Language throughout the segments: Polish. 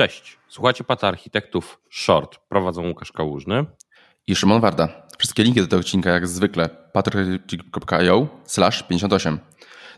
Cześć, słuchacie Pata Architektów Short. Prowadzą Łukasz Kałużny i Szymon Warda. Wszystkie linki do tego odcinka jak zwykle patryk.io slash 58.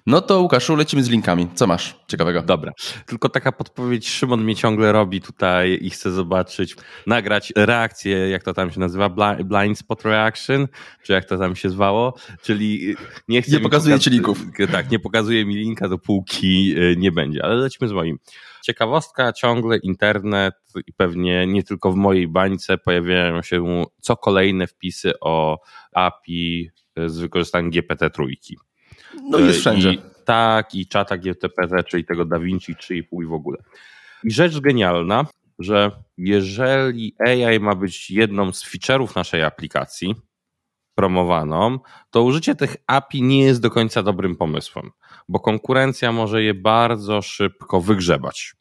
No to Łukaszu, lecimy z linkami. Co masz ciekawego? Dobra. Tylko taka podpowiedź, Szymon mnie ciągle robi tutaj i chce zobaczyć, nagrać reakcję, jak to tam się nazywa, blind spot reaction, czy jak to tam się zwało, czyli nie chcę... Nie pokazuje ci linków. Tak, nie pokazuje mi linka, dopóki y, nie będzie, ale lecimy z moim. Ciekawostka, ciągle internet i pewnie nie tylko w mojej bańce pojawiają się co kolejne wpisy o API z wykorzystaniem GPT trójki. No i jest wszędzie. I, tak, i czata GTPT, czyli tego DaVinci 3,5 i w ogóle. I rzecz genialna, że jeżeli AI ma być jedną z feature'ów naszej aplikacji promowaną, to użycie tych API nie jest do końca dobrym pomysłem, bo konkurencja może je bardzo szybko wygrzebać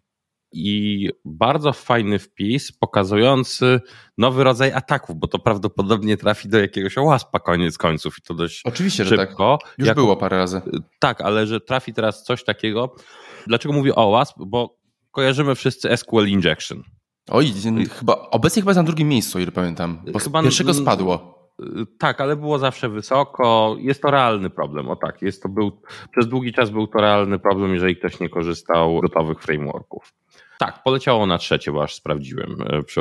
i bardzo fajny wpis pokazujący nowy rodzaj ataków, bo to prawdopodobnie trafi do jakiegoś łaspa koniec końców i to dość Oczywiście, szybko. że tak. Już jako, było parę razy. Tak, ale że trafi teraz coś takiego. Dlaczego mówię o łasp? Bo kojarzymy wszyscy SQL Injection. Oj, chyba obecnie chyba jest na drugim miejscu, ile pamiętam. Bo chyba pierwszego spadło. Tak, ale było zawsze wysoko. Jest to realny problem. O tak, jest to był, przez długi czas był to realny problem, jeżeli ktoś nie korzystał z gotowych frameworków. Tak, poleciało na trzecie, bo aż sprawdziłem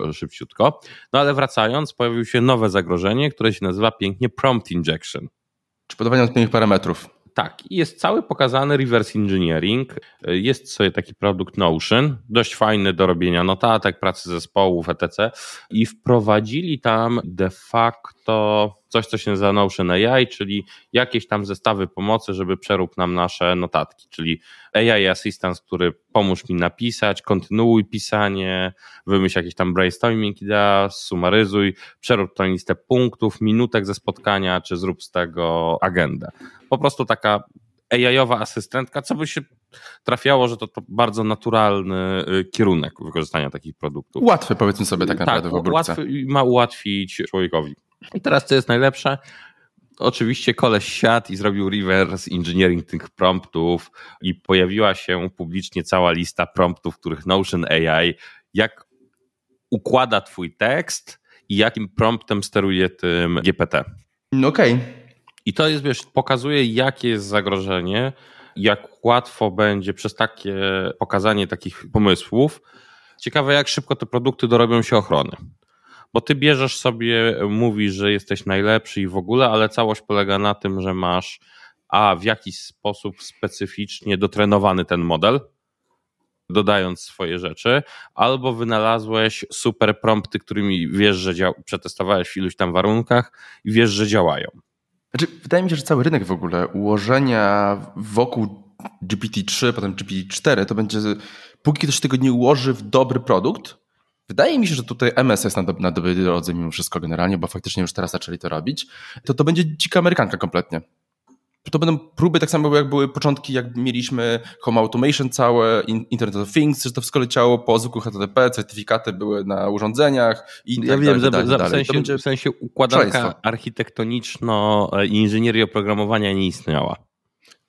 e, szybciutko. No ale wracając, pojawiło się nowe zagrożenie, które się nazywa pięknie prompt injection. Czy podawanie odpowiednich parametrów. Tak, jest cały pokazany reverse engineering. E, jest sobie taki produkt Notion, dość fajny do robienia notatek, pracy zespołów, etc. I wprowadzili tam de facto coś, co się nazywa Notion AI, czyli jakieś tam zestawy pomocy, żeby przerób nam nasze notatki, czyli AI Assistant, który pomóż mi napisać, kontynuuj pisanie, wymyśl jakiś tam brainstorming idea, sumaryzuj, przerób tą listę punktów, minutek ze spotkania, czy zrób z tego agendę. Po prostu taka AI-owa asystentka, co by się trafiało, że to, to bardzo naturalny y, kierunek wykorzystania takich produktów. Łatwy powiedzmy sobie tak naprawdę tak, w obróbce. Łatwy ma ułatwić człowiekowi. I teraz co jest najlepsze? Oczywiście koleś siadł i zrobił reverse engineering tych promptów i pojawiła się publicznie cała lista promptów, których Notion AI jak układa twój tekst i jakim promptem steruje tym GPT. No okej. Okay. I to jest, wiesz, pokazuje jakie jest zagrożenie, jak łatwo będzie przez takie pokazanie takich pomysłów. Ciekawe, jak szybko te produkty dorobią się ochrony bo ty bierzesz sobie, mówisz, że jesteś najlepszy i w ogóle, ale całość polega na tym, że masz a w jakiś sposób specyficznie dotrenowany ten model, dodając swoje rzeczy, albo wynalazłeś super prompty, którymi wiesz, że przetestowałeś w iluś tam warunkach i wiesz, że działają. Znaczy, wydaje mi się, że cały rynek w ogóle ułożenia wokół GPT-3, potem GPT-4, to będzie, póki ktoś tego nie ułoży w dobry produkt, Wydaje mi się, że tutaj MS jest na, do, na dobrej drodze mimo wszystko generalnie, bo faktycznie już teraz zaczęli to robić. To to będzie dzika amerykanka kompletnie. To będą próby tak samo jak były początki, jak mieliśmy Home Automation całe, Internet of Things, że to wszystko leciało po zwykłym HTTP, certyfikaty były na urządzeniach i Ja tak wiem, dalej, w, sensie, będzie w sensie układanka architektoniczno-inżynierii oprogramowania nie istniała.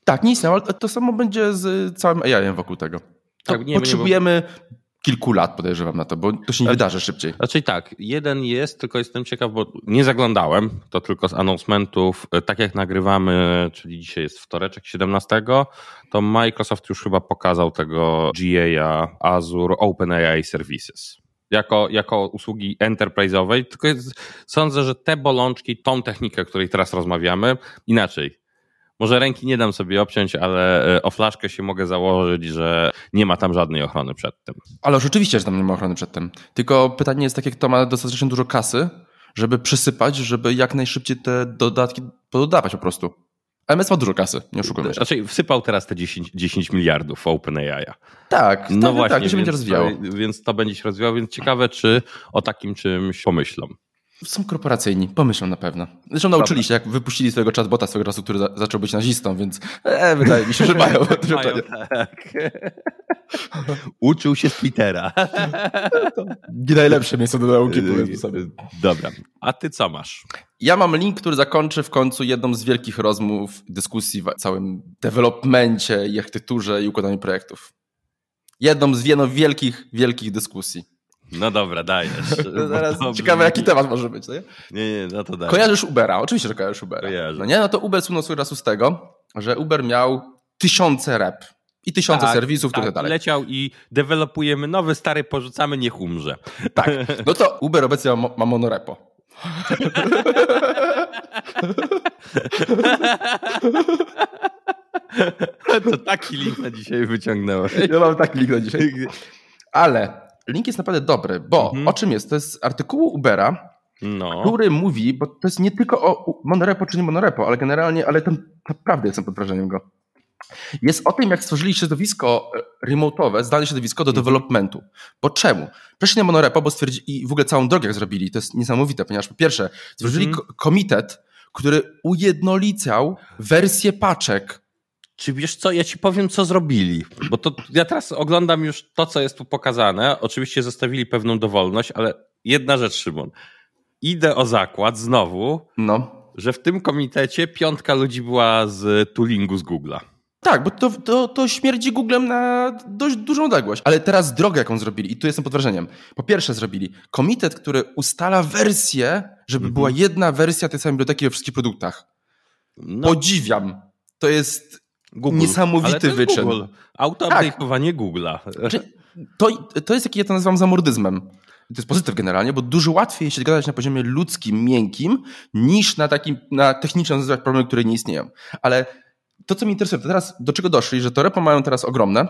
Tak, nie istniała, ale to samo będzie z całym AI wokół tego. Tak, nie, potrzebujemy nie, kilku lat, podejrzewam na to, bo to się nie znaczy, wydarzy szybciej. Znaczy tak, jeden jest, tylko jestem ciekaw, bo nie zaglądałem, to tylko z announcementów, e, tak jak nagrywamy, czyli dzisiaj jest wtoreczek 17, to Microsoft już chyba pokazał tego GA Azure OpenAI Services jako, jako usługi enterprise'owej, tylko jest, sądzę, że te bolączki, tą technikę, o której teraz rozmawiamy, inaczej, może ręki nie dam sobie obciąć, ale e, o flaszkę się mogę założyć, że nie ma tam żadnej ochrony przed tym. Ale oczywiście, że tam nie ma ochrony przed tym. Tylko pytanie jest takie, kto ma dostatecznie dużo kasy, żeby przysypać, żeby jak najszybciej te dodatki pododawać po prostu. MS ma dużo kasy, nie oszukujmy się. Znaczy wsypał teraz te 10, 10 miliardów OpenAI. Tak, no tak, właśnie, tak, to się będzie rozwijało. Więc to będzie się rozwijało, więc ciekawe, czy o takim czymś pomyślą. Są korporacyjni, pomyślą na pewno. Zresztą nauczyli się, jak wypuścili swojego chatbota swego czasu, który za, zaczął być nazistą, więc e, wydaje mi się, że mają. mają tak. Uczył się z Twittera. nie najlepsze miejsce do nauki, powiedzmy sobie. Dobra, a ty co masz? Ja mam link, który zakończy w końcu jedną z wielkich rozmów, dyskusji w całym developmencie i architekturze i układaniu projektów. Jedną z jedną wielkich, wielkich dyskusji. No dobra, dajesz. Teraz ciekawe, jaki temat może być. Nie, nie, nie no to dajesz. Kojarzysz Ubera? Oczywiście, że kojarzysz Ubera. Kojarzę. No nie, no to Uber słynął swój raz z tego, że Uber miał tysiące rep i tysiące tak, serwisów, tak, które dalej. leciał i dewelopujemy nowy, stary, porzucamy, niech umrze. Tak, no to Uber obecnie ma, ma monorepo. to taki link na dzisiaj wyciągnąłeś. Ja mam taki link na dzisiaj. Ale link jest naprawdę dobry, bo mhm. o czym jest? To jest z artykułu Ubera, no. który mówi, bo to jest nie tylko o monorepo czy nie monorepo, ale generalnie, ale to naprawdę jestem pod wrażeniem go. Jest o tym, jak stworzyli środowisko e, remote'owe, zdalne środowisko do mhm. developmentu. Bo czemu? Przeszli na monorepo, bo stwierdzili, i w ogóle całą drogę jak zrobili, to jest niesamowite, ponieważ po pierwsze, stworzyli mm. komitet, który ujednolicał wersję paczek. Czy wiesz co, ja ci powiem, co zrobili, bo to ja teraz oglądam już to, co jest tu pokazane. Oczywiście zostawili pewną dowolność, ale jedna rzecz, Szymon. Idę o zakład znowu, no. że w tym komitecie piątka ludzi była z toolingu z Google'a. Tak, bo to, to, to śmierdzi Googlem na dość dużą odległość. Ale teraz drogę, jaką zrobili, i tu jestem pod wrażeniem. Po pierwsze zrobili komitet, który ustala wersję, żeby mhm. była jedna wersja tej samej biblioteki we wszystkich produktach. No. Podziwiam. To jest Google. niesamowity Ale to wyczyn. Google. Auto-update'owanie tak. Google'a. To, to jest, jak ja to nazywam, zamordyzmem. To jest pozytyw generalnie, bo dużo łatwiej się gadać na poziomie ludzkim, miękkim, niż na takim, na technicznym rozwiązać problemy, które nie istnieją. Ale to, co mnie interesuje, to teraz do czego doszli, że to repo mają teraz ogromne,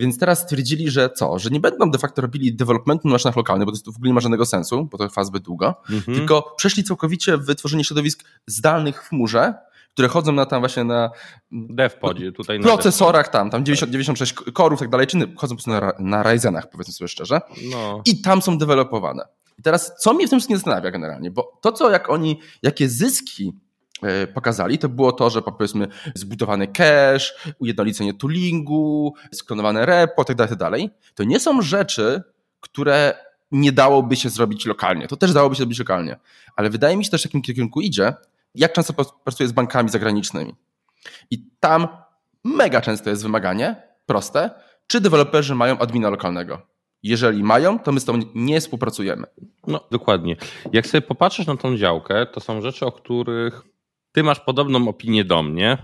więc teraz stwierdzili, że co, że nie będą de facto robili developmentu na maszynach lokalnych, bo to w ogóle nie ma żadnego sensu, bo to trwa zbyt długo, mhm. tylko przeszli całkowicie w wytworzenie środowisk zdalnych w chmurze, które chodzą na tam właśnie na DevPodzie, tutaj procesorach tam, tam 90, 96 korów i tak dalej, czy chodzą po prostu na, na Ryzenach, powiedzmy sobie szczerze, no. i tam są dewelopowane. I teraz, co mnie w tym wszystkim zastanawia generalnie, bo to, co jak oni, jakie zyski E, pokazali, to było to, że powiedzmy zbudowany cache, ujednolicenie toolingu, sklonowane repo, tak dalej, tak dalej. To nie są rzeczy, które nie dałoby się zrobić lokalnie. To też dałoby się zrobić lokalnie. Ale wydaje mi się też, w jakim kierunku idzie, jak często pracuję z bankami zagranicznymi. I tam mega często jest wymaganie, proste, czy deweloperzy mają admina lokalnego. Jeżeli mają, to my z tobą nie współpracujemy. No, dokładnie. Jak sobie popatrzysz na tą działkę, to są rzeczy, o których ty masz podobną opinię do mnie.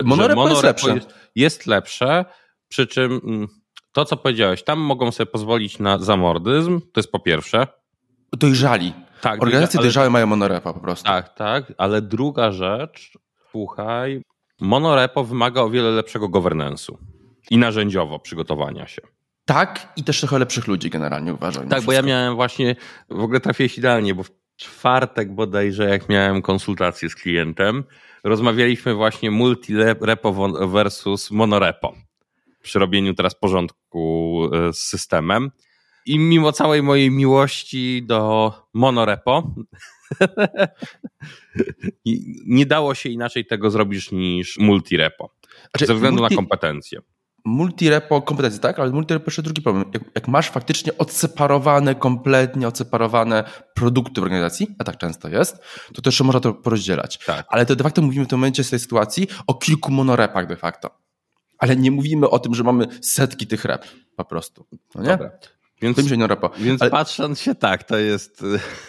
Y, monorepo, jest lepsze. Jest, jest lepsze, przy czym mm, to, co powiedziałeś, tam mogą sobie pozwolić na zamordyzm, to jest po pierwsze. Dojrzali. Tak, Organizacje ale... dojrzałe mają monorepo po prostu. Tak, tak, ale druga rzecz, słuchaj, monorepo wymaga o wiele lepszego governance'u i narzędziowo przygotowania się. Tak, i też trochę lepszych ludzi generalnie uważam. Tak, bo ja miałem właśnie, w ogóle trafiłeś idealnie, bo czwartek bodajże, jak miałem konsultację z klientem, rozmawialiśmy właśnie multi-repo versus monorepo przy robieniu teraz porządku e, z systemem. I mimo całej mojej miłości do monorepo, nie dało się inaczej tego zrobić niż multirepo. Znaczy, ze względu multi... na kompetencje multirepo kompetencje, tak? Ale multirepo jeszcze drugi problem. Jak, jak, masz faktycznie odseparowane, kompletnie odseparowane produkty w organizacji, a tak często jest, to też można to porozdzielać. Tak. Ale to de facto mówimy w tym momencie z tej sytuacji o kilku monorepach de facto. Ale nie mówimy o tym, że mamy setki tych rep po prostu. No nie? Dobra. Więc, więc Ale... patrząc się tak, to jest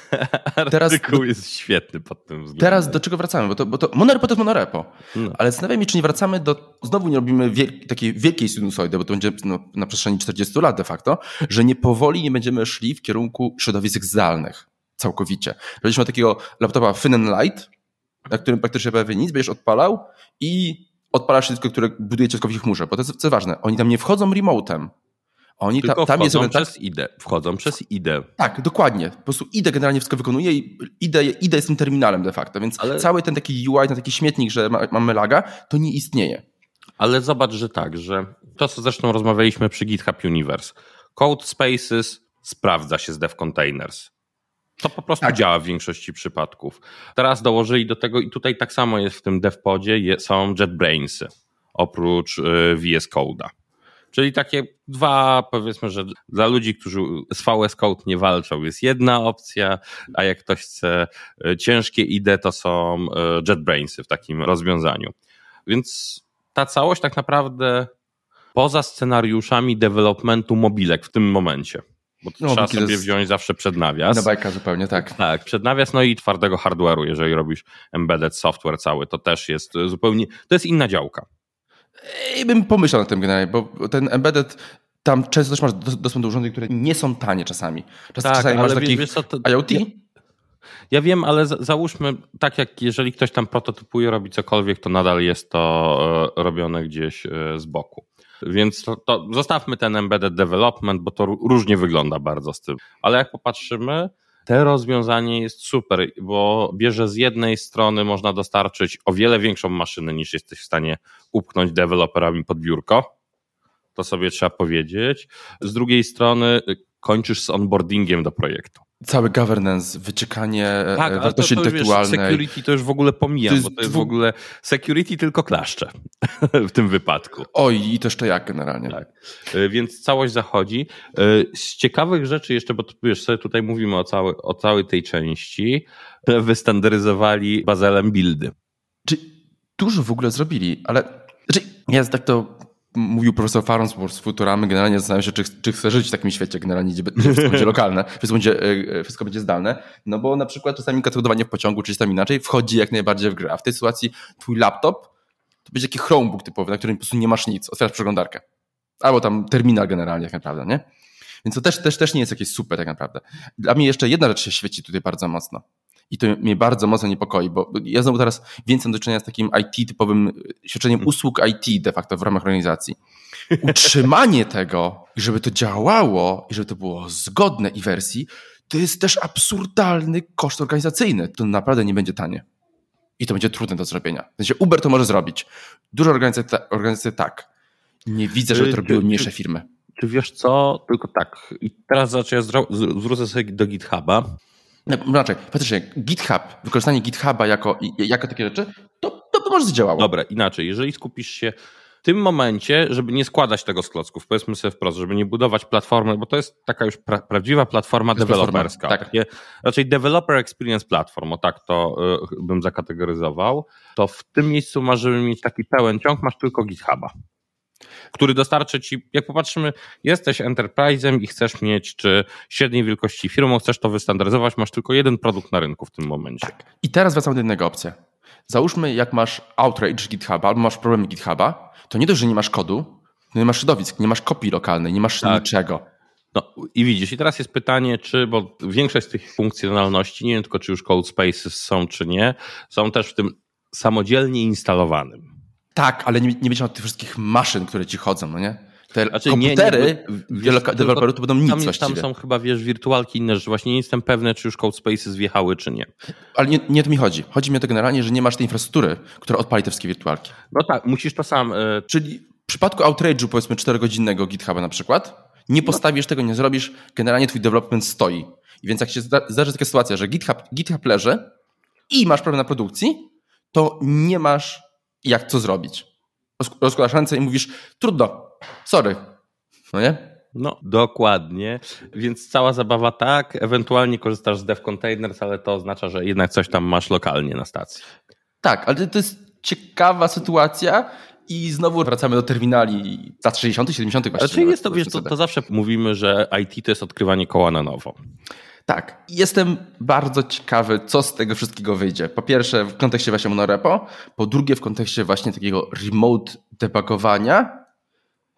teraz artykuł jest świetny pod tym względem. Teraz do czego wracamy? Bo to, bo to monorepo to jest monorepo. No. Ale zastanawiam się, czy nie wracamy do, znowu nie robimy wiel, takiej wielkiej sinusoidy, bo to będzie no, na przestrzeni 40 lat de facto, że nie powoli nie będziemy szli w kierunku środowisk zdalnych całkowicie. Będziemy takiego laptopa Thin Light, na którym praktycznie prawie nic będziesz odpalał i odpalasz wszystko, które budujecie tylko w ich chmurze, bo to jest co ważne, oni tam nie wchodzą remotem, oni ta, tam wchodzą jest przez IDE. Wchodzą przez IDE. Tak, dokładnie. Po prostu IDE generalnie wszystko wykonuje i IDE, IDE jest tym terminalem de facto, więc Ale... cały ten taki UI, ten taki śmietnik, że ma, mamy laga, to nie istnieje. Ale zobacz, że tak, że to co zresztą rozmawialiśmy przy GitHub Universe. Code Spaces sprawdza się z Dev Containers. To po prostu tak. działa w większości przypadków. Teraz dołożyli do tego i tutaj tak samo jest w tym DevPodzie, są JetBrainsy oprócz y, VS Code'a. Czyli takie dwa, powiedzmy, że dla ludzi, którzy z VS Code nie walczą, jest jedna opcja, a jak ktoś chce e, ciężkie IDE, to są e, JetBrainsy w takim rozwiązaniu. Więc ta całość tak naprawdę poza scenariuszami developmentu mobilek w tym momencie. Bo No, trzeba sobie jest- wziąć zawsze przed nawias. Na bajka zupełnie, tak. Tak, przed nawias, no i twardego hardware'u, jeżeli robisz embedded software cały, to też jest zupełnie, to jest inna działka. I bym pomyślał nad tym generalnie, bo ten embedded, tam często też masz dos- dostęp do urządzeń, które nie są tanie czasami. Czas, Tak, czasami masz takich wiesz co, to- IoT. Ja, ja wiem, ale za- załóżmy, tak jak jeżeli ktoś tam prototypuje, robi cokolwiek, to nadal jest to e, robione gdzieś e, z boku. Więc to, to zostawmy ten embedded development, bo to ró- różnie wygląda bardzo z tym. Ale jak popatrzymy, te rozwiązanie jest super, bo bierze z jednej strony można dostarczyć o wiele większą maszynę niż jesteś w stanie upchnąć deweloperami pod biurko. To sobie trzeba powiedzieć. Z drugiej strony y, kończysz z onboardingiem do projektu. Cały governance, wyciekanie e, Tak, ale to, wartości to już wiesz, intelektualnej. security to już w ogóle pomijam, To jest bo to jest w ogóle security tylko klaszcze w tym wypadku. Oj, i to jeszcze jak generalnie. Tak. Y, Więc całość zachodzi. Y, Z ciekawych rzeczy jeszcze, bo tu, wiesz, sobie tutaj mówimy o, całej o całej tej części, wystandaryzowali bazelem buildy. Czy dużo w ogóle zrobili, ale znaczy, ja tak to mówił profesor Farnsworth z Futuramy, generalnie zastanawiam się, czy, czy chce żyć w takim świecie generalnie, gdzie, wszystko będzie lokalne, wszystko będzie, e, wszystko będzie zdalne, no bo na przykład czasami kodowanie w pociągu, czy tam inaczej, wchodzi jak najbardziej w grę, a w tej sytuacji twój laptop to będzie taki Chromebook typowy, na którym po prostu nie masz nic, otwierasz przeglądarkę. Albo tam terminal generalnie tak naprawdę, nie? Więc to też, też, też nie jest jakieś super tak naprawdę. Dla mnie jeszcze jedna rzecz się świeci tutaj bardzo mocno. I to mnie bardzo mocno niepokoi, bo ja znowu teraz więcej mam do czynienia z takim IT-typowym świadczeniem usług IT de facto w ramach organizacji. Utrzymanie tego i żeby to działało i żeby to było zgodne i wersji, to jest też absurdalny koszt organizacyjny. To naprawdę nie będzie tanie. I to będzie trudne do zrobienia. W sensie Uber to może zrobić. Duże organizacje, organizacje tak. Nie widzę, żeby to robiły mniejsze firmy. Czy wiesz co? Tylko tak. I teraz znaczy ja zwrócę sobie do GitHuba. No, Inaczej, faktycznie, GitHub, wykorzystanie GitHuba jako, jako takie rzeczy, to, to, to może zadziałało. Dobra, inaczej. Jeżeli skupisz się w tym momencie, żeby nie składać tego z klocków, powiedzmy sobie wprost, żeby nie budować platformy, bo to jest taka już pra prawdziwa platforma deweloperska. tak. Takie, raczej developer experience platform, o tak to y, bym zakategoryzował, to w tym miejscu masz, żeby mieć taki pełen ciąg, masz tylko GitHuba który dostarczy ci, jak popatrzymy, jesteś enterprise'em i chcesz mieć, czy średniej wielkości firmą, chcesz to wystandaryzować, masz tylko jeden produkt na rynku w tym momencie. Tak. I teraz wracamy do jednego opcji. Załóżmy, jak masz outrage GitHuba albo masz problemy GitHuba, to nie dość, że nie masz kodu, nie masz środowisk, nie masz kopii lokalnej, nie masz Tak. niczego. No i widzisz, i teraz jest pytanie, czy, bo większość z tych funkcjonalności, nie wiem tylko czy już code spaces są, czy nie, są też w tym samodzielnie instalowanym. Tak, ale nie, nie będziesz miał tych wszystkich maszyn, które ci chodzą, no nie? Te Znaczy, komputery deweloperów to będą nic Tam, tam właściwie. są chyba, wiesz, wirtualki inne, że właśnie nie jestem pewny, czy już code spaces wjechały, czy nie. Ale nie, nie o to mi chodzi. Chodzi mi o to generalnie, że nie masz tej infrastruktury, która odpali te wszystkie wirtualki. No tak, musisz to sam, e, Czyli w przypadku outrage'u, powiedzmy 4-godzinnego GitHuba na przykład, nie postawisz tego, nie zrobisz, generalnie twój development stoi. I więc jak się zda- zdarzy taka sytuacja, że GitHub, GitHub leży i masz problem na produkcji, to nie masz jak co zrobić. Roz- Rozkładasz ręce i mówisz, trudno, sorry. No nie? No, dokładnie. Więc cała zabawa tak, ewentualnie korzystasz z dev containers, ale to oznacza, że jednak coś tam masz lokalnie na stacji. Tak, ale to jest ciekawa sytuacja i znowu wracamy do terminali lat 60., 70. właściwie. Znaczy jest to, wiesz, to, to zawsze mówimy, że IT to jest odkrywanie koła na nowo. Tak. Jestem bardzo ciekawy, co z tego wszystkiego wyjdzie. Po pierwsze, w kontekście właśnie monorepo, po drugie, w kontekście właśnie takiego remote debugowania.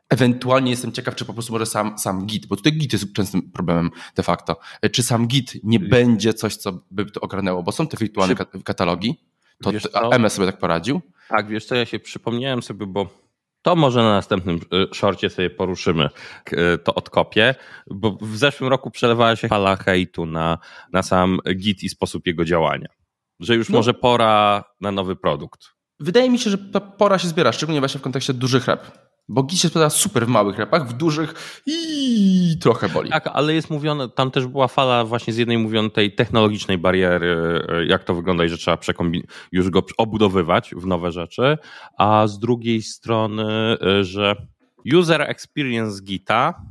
Ewentualnie jestem ciekaw, czy po prostu może sam, sam Git, bo tutaj Git jest częstym problemem de facto. Czy sam Git nie będzie coś, co by to ogarnęło, bo są te wirtualne katalogi, to Wiesz MS sobie tak poradził. Tak, wiesz co, ja się przypomniałem sobie, bo to może na następnym y, szorcie sobie poruszymy y, to odkopię, bo w zeszłym roku przelewała się fala hejtu na, na sam Git i sposób jego działania. Że już No. może pora na nowy produkt. Wydaje mi się, że ta pora się zbiera, szczególnie właśnie w kontekście dużych rep. Bo Git się sprawdza super w małych repach, w dużych i trochę boli. Tak, ale jest mówione, tam też była fala właśnie z jednej mówionej tej technologicznej bariery, y, jak to wygląda i że trzeba już go obudowywać w nowe rzeczy, a z drugiej strony, y, że user experience Gita,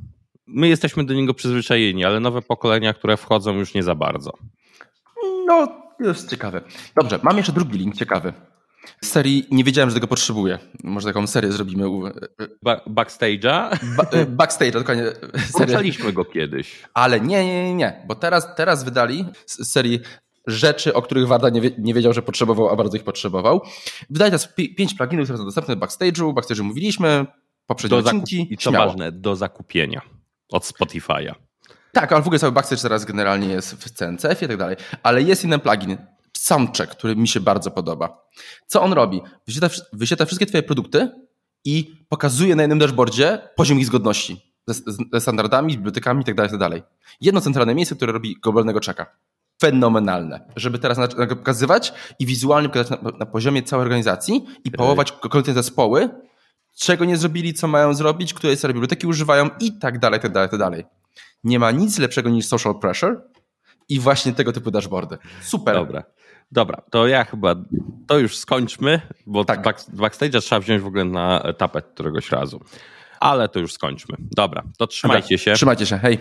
my jesteśmy do niego przyzwyczajeni, ale nowe pokolenia, które wchodzą już nie za bardzo. No, jest ciekawe. Dobrze, mam jeszcze drugi link ciekawy. Serii nie wiedziałem, że tego potrzebuję. Może taką serię zrobimy. Ba backstage'a? Ba backstage, dokładnie. Poruszaliśmy go kiedyś. Ale nie, nie, nie, nie, bo teraz, teraz wydali z serii rzeczy, o których Warda nie, nie wiedział, że potrzebował, a bardzo ich potrzebował. Wydali teraz pięć pluginów, które są dostępne w backstage'u. Backstage'u mówiliśmy, poprzednie do odcinki. I co Śmiało. ważne, do zakupienia od Spotify'a. Tak, ale w ogóle cały backstage teraz generalnie jest w CNCF i tak dalej. Ale jest inny plugin, Soundcheck, który mi się bardzo podoba. Co on robi? Wyświetla, wyświetla wszystkie twoje produkty i pokazuje na jednym dashboardzie poziom ich zgodności ze, standardami, bibliotekami itd., tak itd. Tak Jedno centralne miejsce, które robi globalnego checka. Fenomenalne, żeby teraz pokazywać i wizualnie pokazać na, na poziomie całej organizacji i połować konkretne zespoły, czego nie zrobili, co mają zrobić, które biblioteki używają i tak dalej, tak dalej, tak dalej. Nie ma nic lepszego niż social pressure i właśnie tego typu dashboardy. Super. Dobra. Dobra, to ja chyba to już skończmy, bo tak. back, backstage'a trzeba wziąć w ogóle na tapet któregoś razu. Ale to już skończmy. Dobra, to trzymajcie Dobra, się. Trzymajcie się, hej.